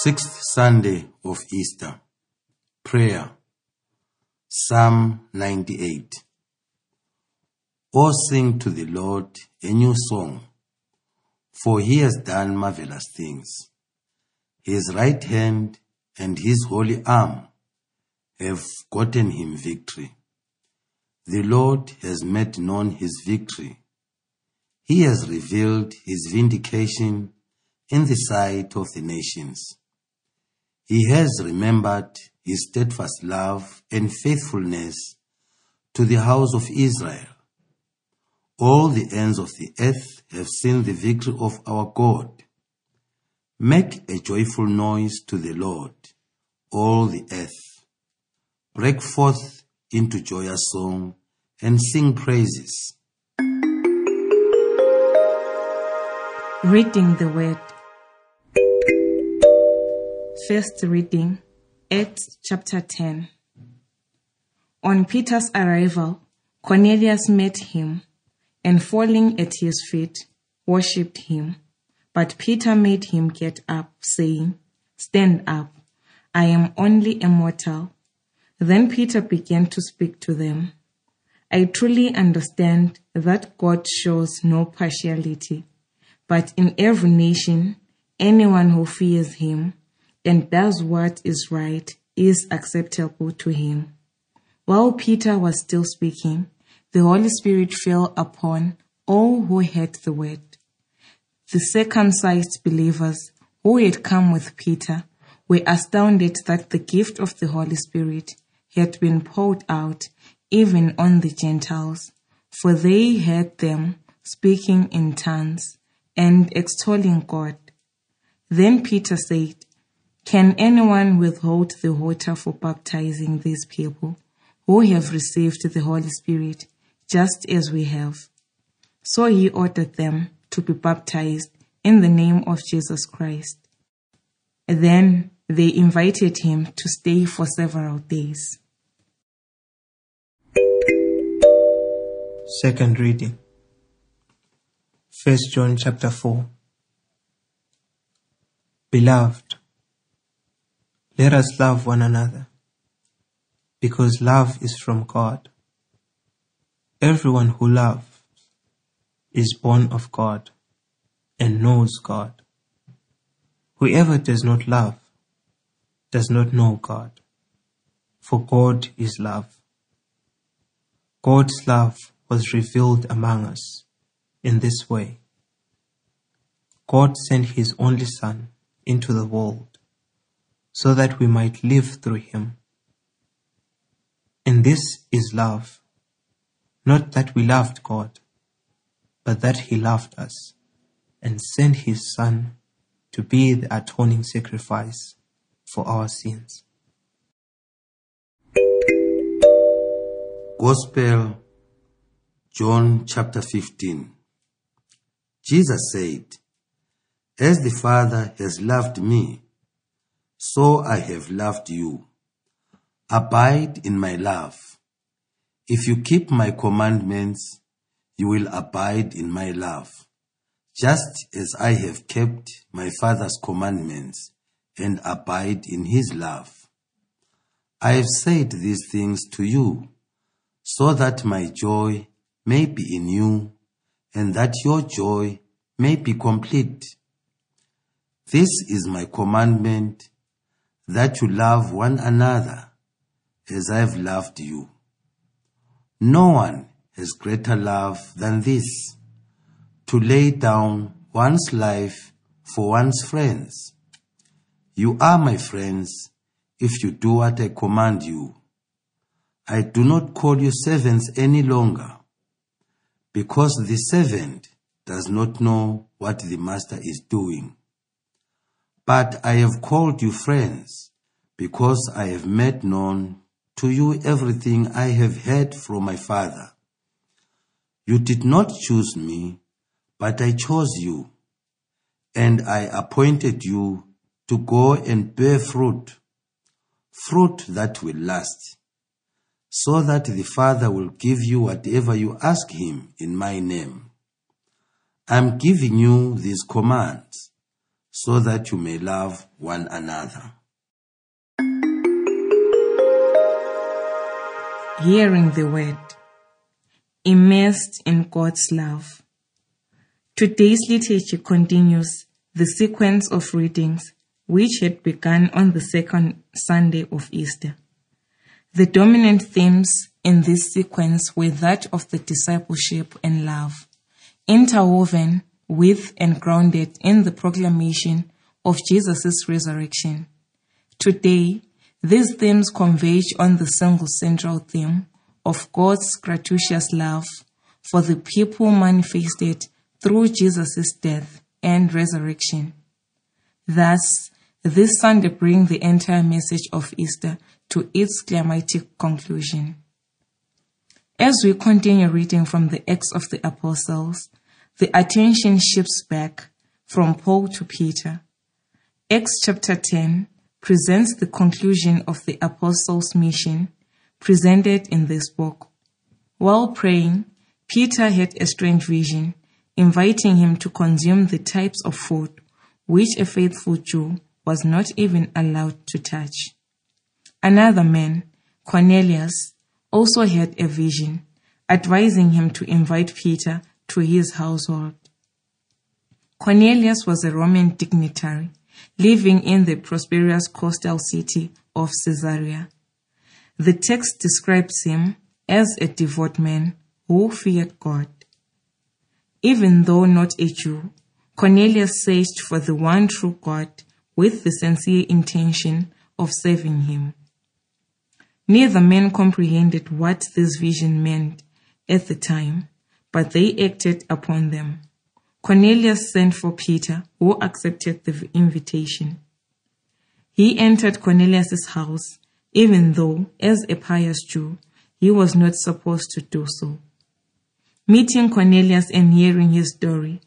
Sixth Sunday of Easter. Prayer. Psalm 98. O sing to the Lord a new song, for he has done marvelous things. His right hand and his holy arm have gotten him victory. The Lord has made known his victory. He has revealed his vindication in the sight of the nations. He has remembered his steadfast love and faithfulness to the house of Israel. All the ends of the earth have seen the victory of our God. Make a joyful noise to the Lord, all the earth. Break forth into joyous song and sing praises. Reading the Word. First reading, Acts chapter 10. On Peter's arrival, Cornelius met him and falling at his feet, worshipped him. But Peter made him get up, saying, Stand up, I am only a mortal. Then Peter began to speak to them. I truly understand that God shows no partiality, but in every nation, anyone who fears him and does what is right is acceptable to him. While Peter was still speaking, the Holy Spirit fell upon all who heard the word. The circumcised believers who had come with Peter were astounded that the gift of the Holy Spirit had been poured out even on the Gentiles, for they heard them speaking in tongues and extolling God. Then Peter said, can anyone withhold the water for baptizing these people who have received the Holy Spirit just as we have? So he ordered them to be baptized in the name of Jesus Christ. Then they invited him to stay for several days. Second reading. First John chapter 4. Beloved, let us love one another, because love is from God. Everyone who loves is born of God and knows God. Whoever does not love does not know God, for God is love. God's love was revealed among us in this way. God sent his only Son into the world so that we might live through him. And this is love, not that we loved God, but that he loved us and sent his Son to be the atoning sacrifice for our sins. Gospel, John chapter 15. Jesus said, As the Father has loved me, so I have loved you. Abide in my love. If you keep my commandments, you will abide in my love, just as I have kept my Father's commandments and abide in his love. I have said these things to you, so that my joy may be in you, and that your joy may be complete. This is my commandment that you love one another as I have loved you. No one has greater love than this, to lay down one's life for one's friends. You are my friends if you do what I command you. I do not call you servants any longer, because the servant does not know what the master is doing. But I have called you friends, because I have made known to you everything I have heard from my Father. You did not choose me, but I chose you, and I appointed you to go and bear fruit, fruit that will last, so that the Father will give you whatever you ask him in my name. I'm giving you these commands so that you may love one another. Hearing the word, immersed in God's love. Today's liturgy continues the sequence of readings which had begun on the second Sunday of Easter. The dominant themes in this sequence were that of the discipleship and love, interwoven with and grounded in the proclamation of Jesus' resurrection. Today, these themes converge on the single central theme of God's gratuitous love for the people manifested through Jesus' death and resurrection. Thus, this Sunday brings the entire message of Easter to its climactic conclusion. As we continue reading from the Acts of the Apostles, the attention shifts back from Paul to Peter. Acts chapter 10 presents the conclusion of the apostles' mission presented in this book. While praying, Peter had a strange vision, inviting him to consume the types of food which a faithful Jew was not even allowed to touch. Another man, Cornelius, also had a vision, advising him to invite Peter to his household. Cornelius was a Roman dignitary living in the prosperous coastal city of Caesarea. The text describes him as a devout man who feared God. Even though not a Jew, Cornelius searched for the one true God with the sincere intention of serving him. Neither man comprehended what this vision meant at the time, but they acted upon them. Cornelius sent for Peter, who accepted the invitation. He entered Cornelius's house, even though, as a pious Jew, he was not supposed to do so. Meeting Cornelius and hearing his story,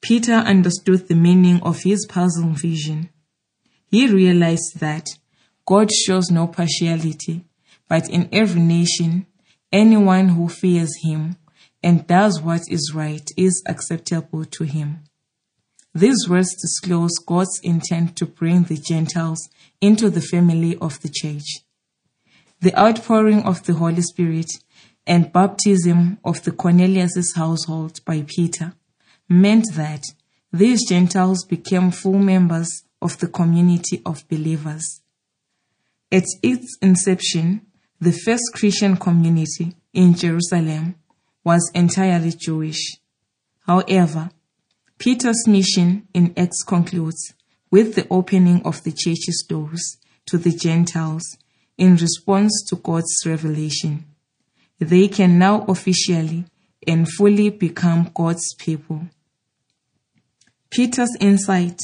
Peter understood the meaning of his puzzling vision. He realized that God shows no partiality, but in every nation, anyone who fears him and does what is right is acceptable to him. These words disclose God's intent to bring the Gentiles into the family of the church. The outpouring of the Holy Spirit and baptism of the Cornelius' household by Peter meant that these Gentiles became full members of the community of believers. At its inception, the first Christian community in Jerusalem was entirely Jewish. However, Peter's mission in Acts concludes with the opening of the church's doors to the Gentiles in response to God's revelation. They can now officially and fully become God's people. Peter's insight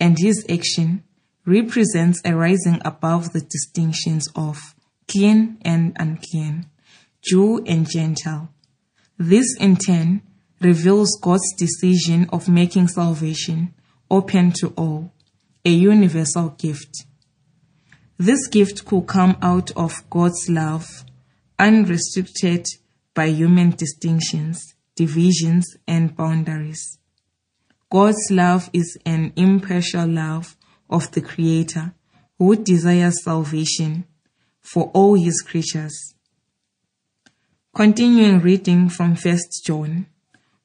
and his action represents a rising above the distinctions of clean and unclean, Jew and Gentile, this in turn reveals God's decision of making salvation open to all, a universal gift. This gift could come out of God's love, unrestricted by human distinctions, divisions, and boundaries. God's love is an impartial love of the Creator who desires salvation for all his creatures. Continuing reading from 1 John,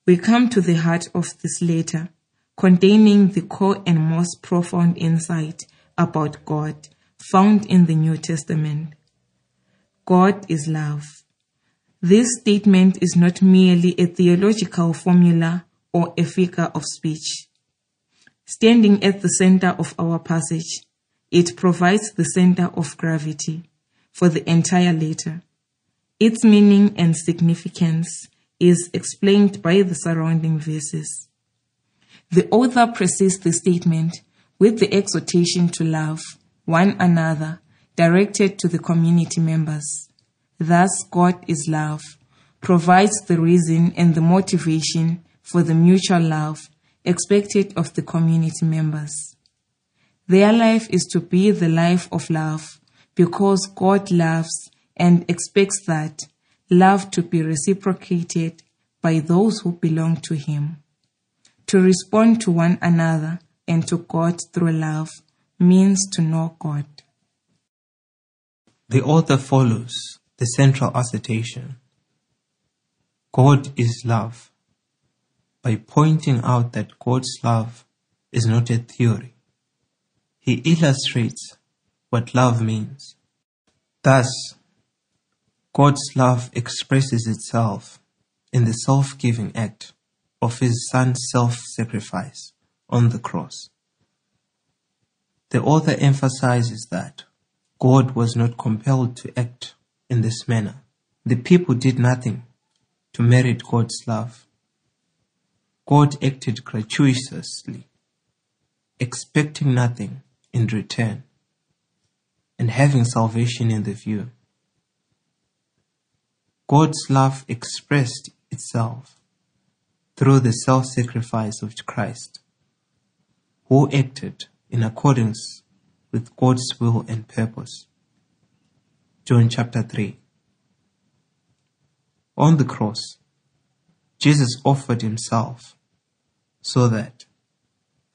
we come to the heart of this letter, containing the core and most profound insight about God found in the New Testament. God is love. This statement is not merely a theological formula or a figure of speech. Standing at the center of our passage, it provides the center of gravity for the entire letter. Its meaning and significance is explained by the surrounding verses. The author precedes the statement with the exhortation to love one another directed to the community members. Thus, God is love, provides the reason and the motivation for the mutual love expected of the community members. Their life is to be the life of love because God loves and expects that love to be reciprocated by those who belong to Him. To respond to one another and to God through love means to know God. The author follows the central assertion God is love by pointing out that God's love is not a theory. He illustrates what love means. Thus, God's love expresses itself in the self giving act of His Son's self sacrifice on the cross. The author emphasizes that God was not compelled to act in this manner. The people did nothing to merit God's love. God acted gratuitously, expecting nothing in return, and having salvation in the view. God's love expressed itself through the self sacrifice of Christ, who acted in accordance with God's will and purpose. John chapter 3. On the cross, Jesus offered himself so that,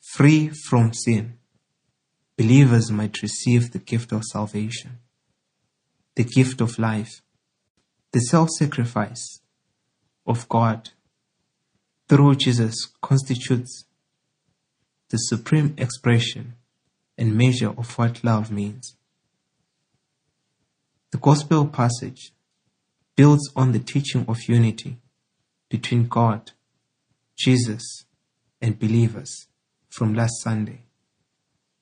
free from sin, believers might receive the gift of salvation, the gift of life, the self sacrifice of God through Jesus constitutes the supreme expression and measure of what love means. The Gospel passage builds on the teaching of unity between God, Jesus, and believers from last Sunday,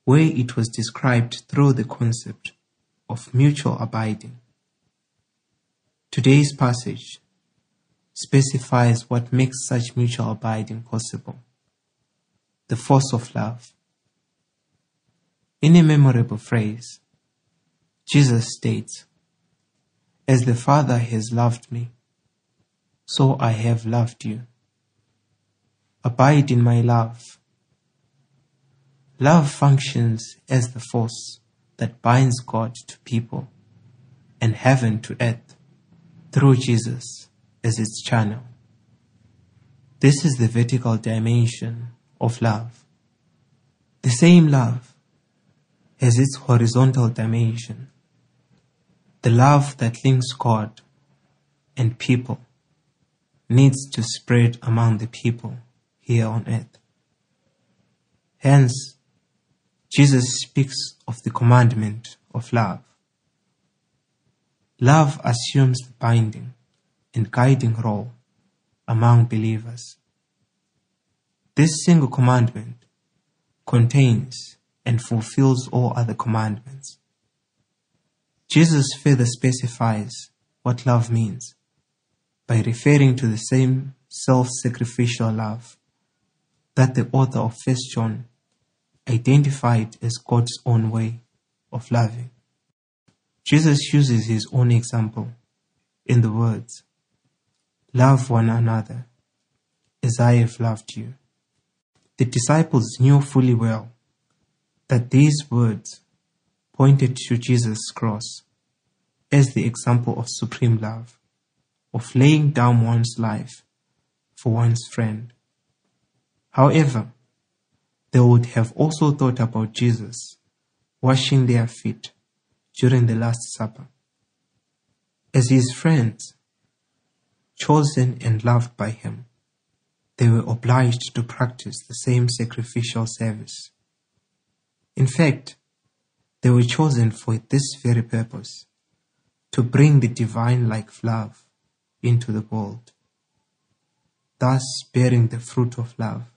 where it was described through the concept of mutual abiding. Today's passage specifies what makes such mutual abiding possible the force of love. In a memorable phrase, Jesus states, As the Father has loved me, so I have loved you. Abide in my love. Love functions as the force that binds God to people and heaven to earth through Jesus as its channel. This is the vertical dimension of love. The same love has its horizontal dimension, the love that links God and people needs to spread among the people here on earth. Hence, Jesus speaks of the commandment of love. Love assumes the binding and guiding role among believers. This single commandment contains and fulfills all other commandments. Jesus further specifies what love means by referring to the same self-sacrificial love that the author of 1 John identified as God's own way of loving. Jesus uses his own example in the words, Love one another as I have loved you. The disciples knew fully well that these words pointed to Jesus' cross as the example of supreme love, of laying down one's life for one's friend. However, they would have also thought about Jesus washing their feet during the Last Supper. As his friends, chosen and loved by him, they were obliged to practice the same sacrificial service. In fact, they were chosen for this very purpose to bring the divine like love into the world, thus bearing the fruit of love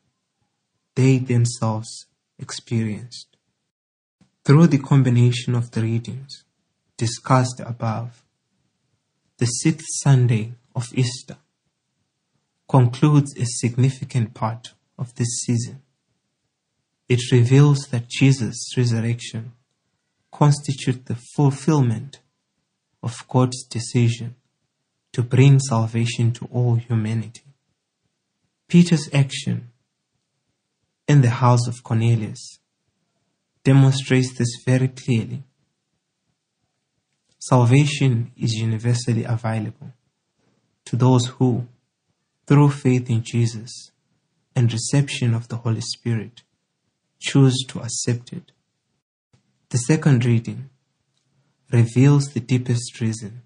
they themselves experienced. Through the combination of the readings discussed above, the sixth Sunday of Easter concludes a significant part of this season. It reveals that Jesus' resurrection constitutes the fulfillment of God's decision to bring salvation to all humanity. Peter's action in the house of Cornelius demonstrates this very clearly. Salvation is universally available to those who, through faith in Jesus and reception of the Holy Spirit, choose to accept it. The second reading reveals the deepest reason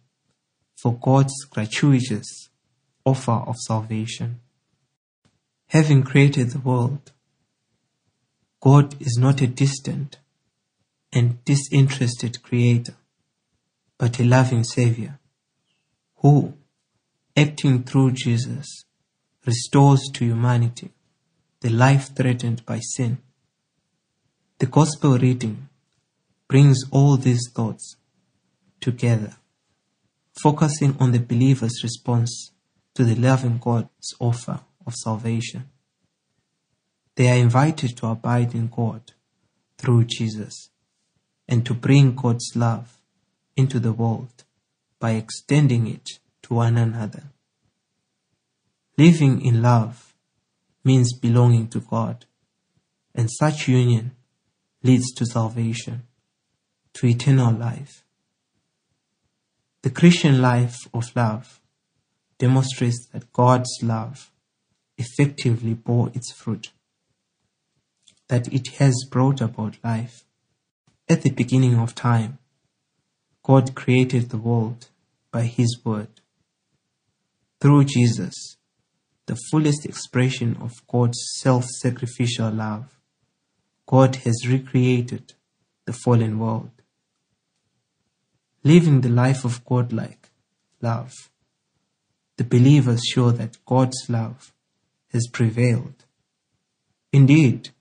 for God's gratuitous offer of salvation. Having created the world, God is not a distant and disinterested creator, but a loving Savior who, acting through Jesus, restores to humanity the life threatened by sin. The Gospel reading brings all these thoughts together, focusing on the believer's response to the loving God's offer of salvation. They are invited to abide in God through Jesus and to bring God's love into the world by extending it to one another. Living in love means belonging to God, and such union leads to salvation, to eternal life. The Christian life of love demonstrates that God's love effectively bore its fruit, that it has brought about life. At the beginning of time, God created the world by His word. Through Jesus, the fullest expression of God's self sacrificial love, God has recreated the fallen world. Living the life of God-like love, the believers show that God's love has prevailed. Indeed,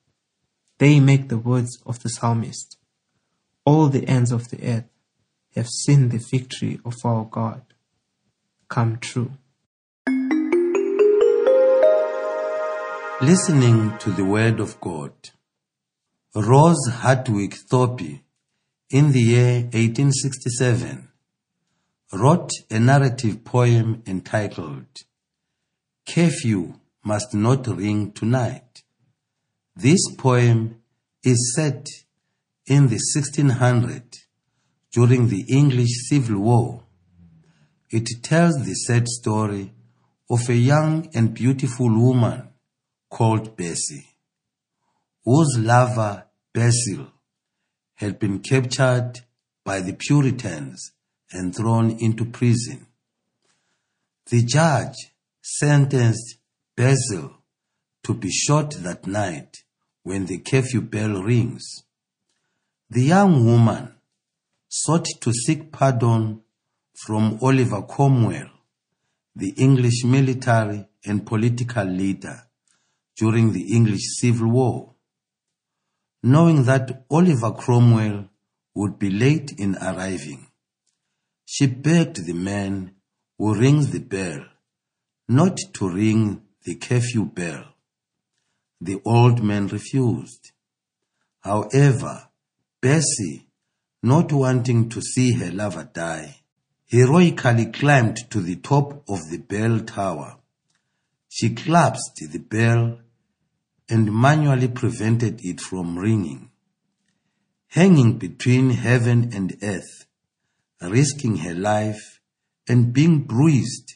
they make the words of the psalmist, all the ends of the earth have seen the victory of our God come true. Listening to the Word of God. Rose Hartwick Thorpe, in the year 1867, wrote a narrative poem entitled Curfew Must Not Ring Tonight. This poem is set in the 1600s during the English Civil War. It tells the sad story of a young and beautiful woman called Bessie, whose lover, Basil, had been captured by the Puritans and thrown into prison. The judge sentenced Basil to be shot that night when the curfew bell rings. The young woman sought to seek pardon from Oliver Cromwell, the English military and political leader during the English Civil War. Knowing that Oliver Cromwell would be late in arriving, she begged the man who rings the bell not to ring the curfew bell. The old man refused. However, Bessie not wanting to see her lover die, heroically climbed to the top of the bell tower. She collapsed the bell and manually prevented it from ringing. Hanging between heaven and earth, risking her life and being bruised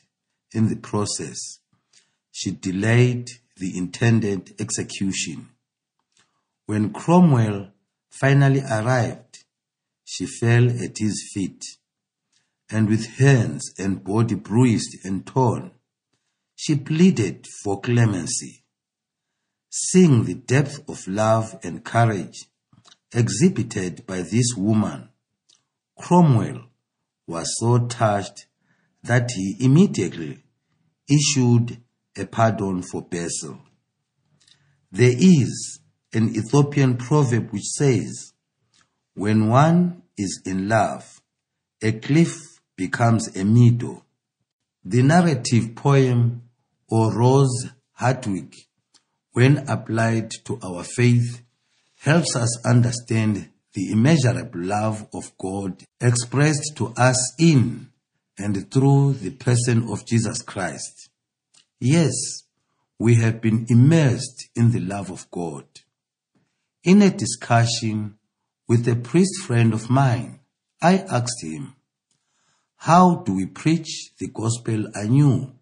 in the process, she delayed the intended execution. When Cromwell finally arrived, she fell at his feet, and with hands and body bruised and torn, she pleaded for clemency. Seeing the depth of love and courage exhibited by this woman, Cromwell was so touched that he immediately issued a pardon for Basil. There is an Ethiopian proverb which says, when one is in love, a cliff becomes a meadow. The narrative poem or Rose Hartwick, when applied to our faith, helps us understand the immeasurable love of God expressed to us in and through the person of Jesus Christ. Yes, we have been immersed in the love of God. In a discussion with a priest friend of mine, I asked him, How do we preach the gospel anew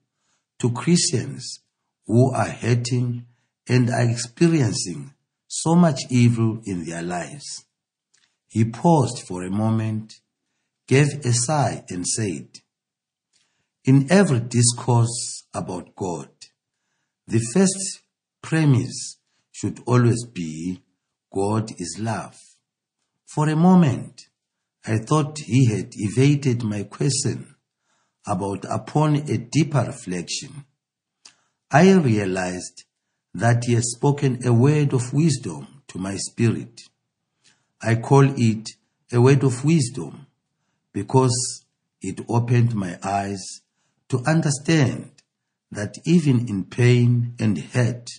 to Christians who are hurting and are experiencing so much evil in their lives. He paused for a moment, gave a sigh, and said, In every discourse about God, the first premise should always be God is love. For a moment, I thought he had evaded my question about upon a deeper reflection. I realized that he had spoken a word of wisdom to my spirit. I call it a word of wisdom because it opened my eyes to understand that even in pain and hurt,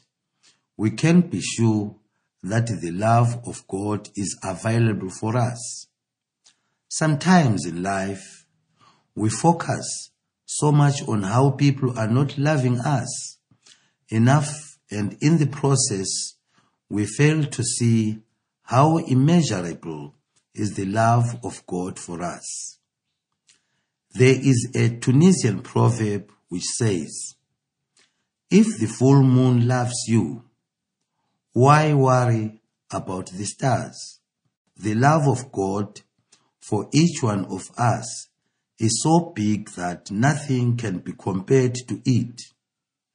we can be sure that the love of God is available for us. Sometimes in life, we focus so much on how people are not loving us enough, and in the process, we fail to see how immeasurable is the love of God for us. There is a Tunisian proverb which says, If the full moon loves you, why worry about the stars? The love of God for each one of us is so big that nothing can be compared to it.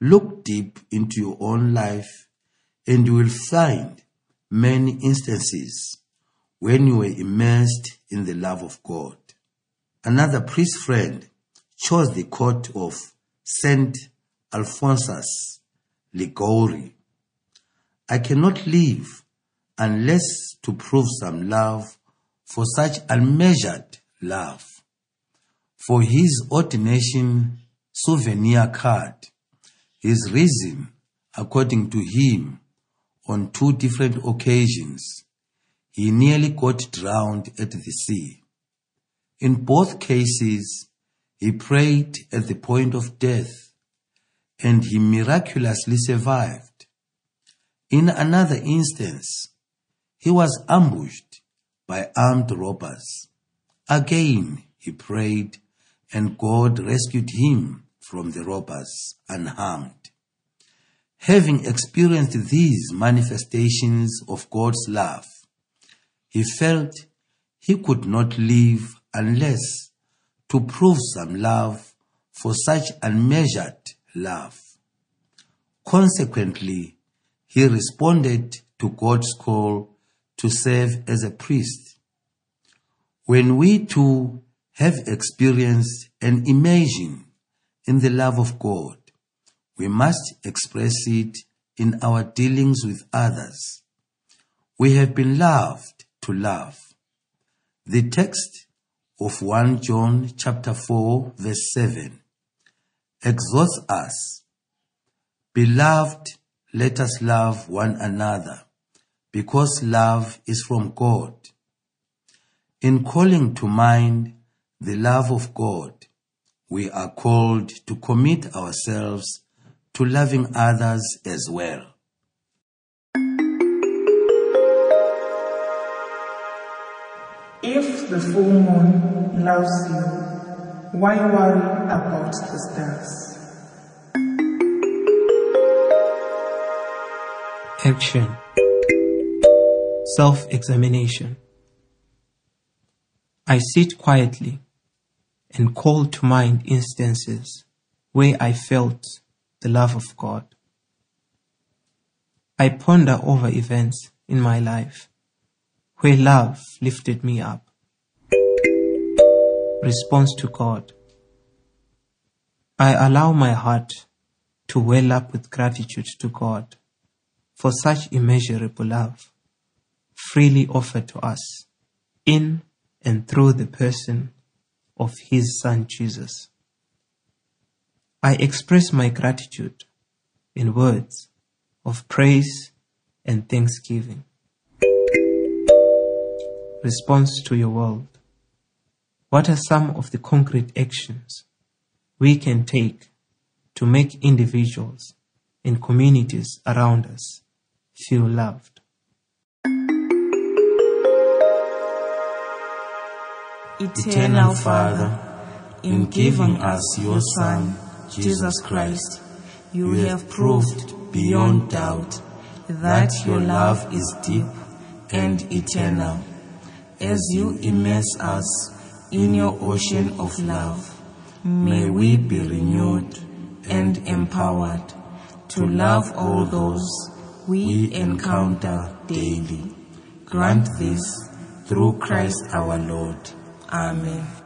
Look deep into your own life and you will find many instances when you were immersed in the love of God. Another priest friend chose the court of Saint Alphonsus Liguori. I cannot live unless to prove some love for such unmeasured love. For his ordination souvenir card, his reason, according to him, on two different occasions, he nearly got drowned at the sea. In both cases, he prayed at the point of death and he miraculously survived. In another instance, he was ambushed by armed robbers. Again, he prayed and God rescued him from the robbers unharmed. Having experienced these manifestations of God's love, he felt he could not live unless to prove some love for such unmeasured love. Consequently, he responded to God's call to serve as a priest. When we too have experienced and imagined in the love of God, we must express it in our dealings with others. We have been loved to love. The text of 1 John chapter 4 verse 7 exhorts us, Beloved, let us love one another, because love is from God. In calling to mind the love of God, we are called to commit ourselves to loving others as well. If the full moon loves you, why worry about the stars? Action Self examination. I sit quietly and call to mind instances where I felt the love of God. I ponder over events in my life where love lifted me up. Response to God. I allow my heart to well up with gratitude to God for such immeasurable love freely offered to us in and through the person of His Son Jesus. I express my gratitude in words of praise and thanksgiving. Response to your world. What are some of the concrete actions we can take to make individuals and communities around us feel loved? Eternal Father, in giving us your Son, Jesus Christ, you have proved beyond doubt that your love is deep and eternal. As you immerse us in your ocean of love, may we be renewed and empowered to love all those we encounter daily. Grant this through Christ our Lord. Amen.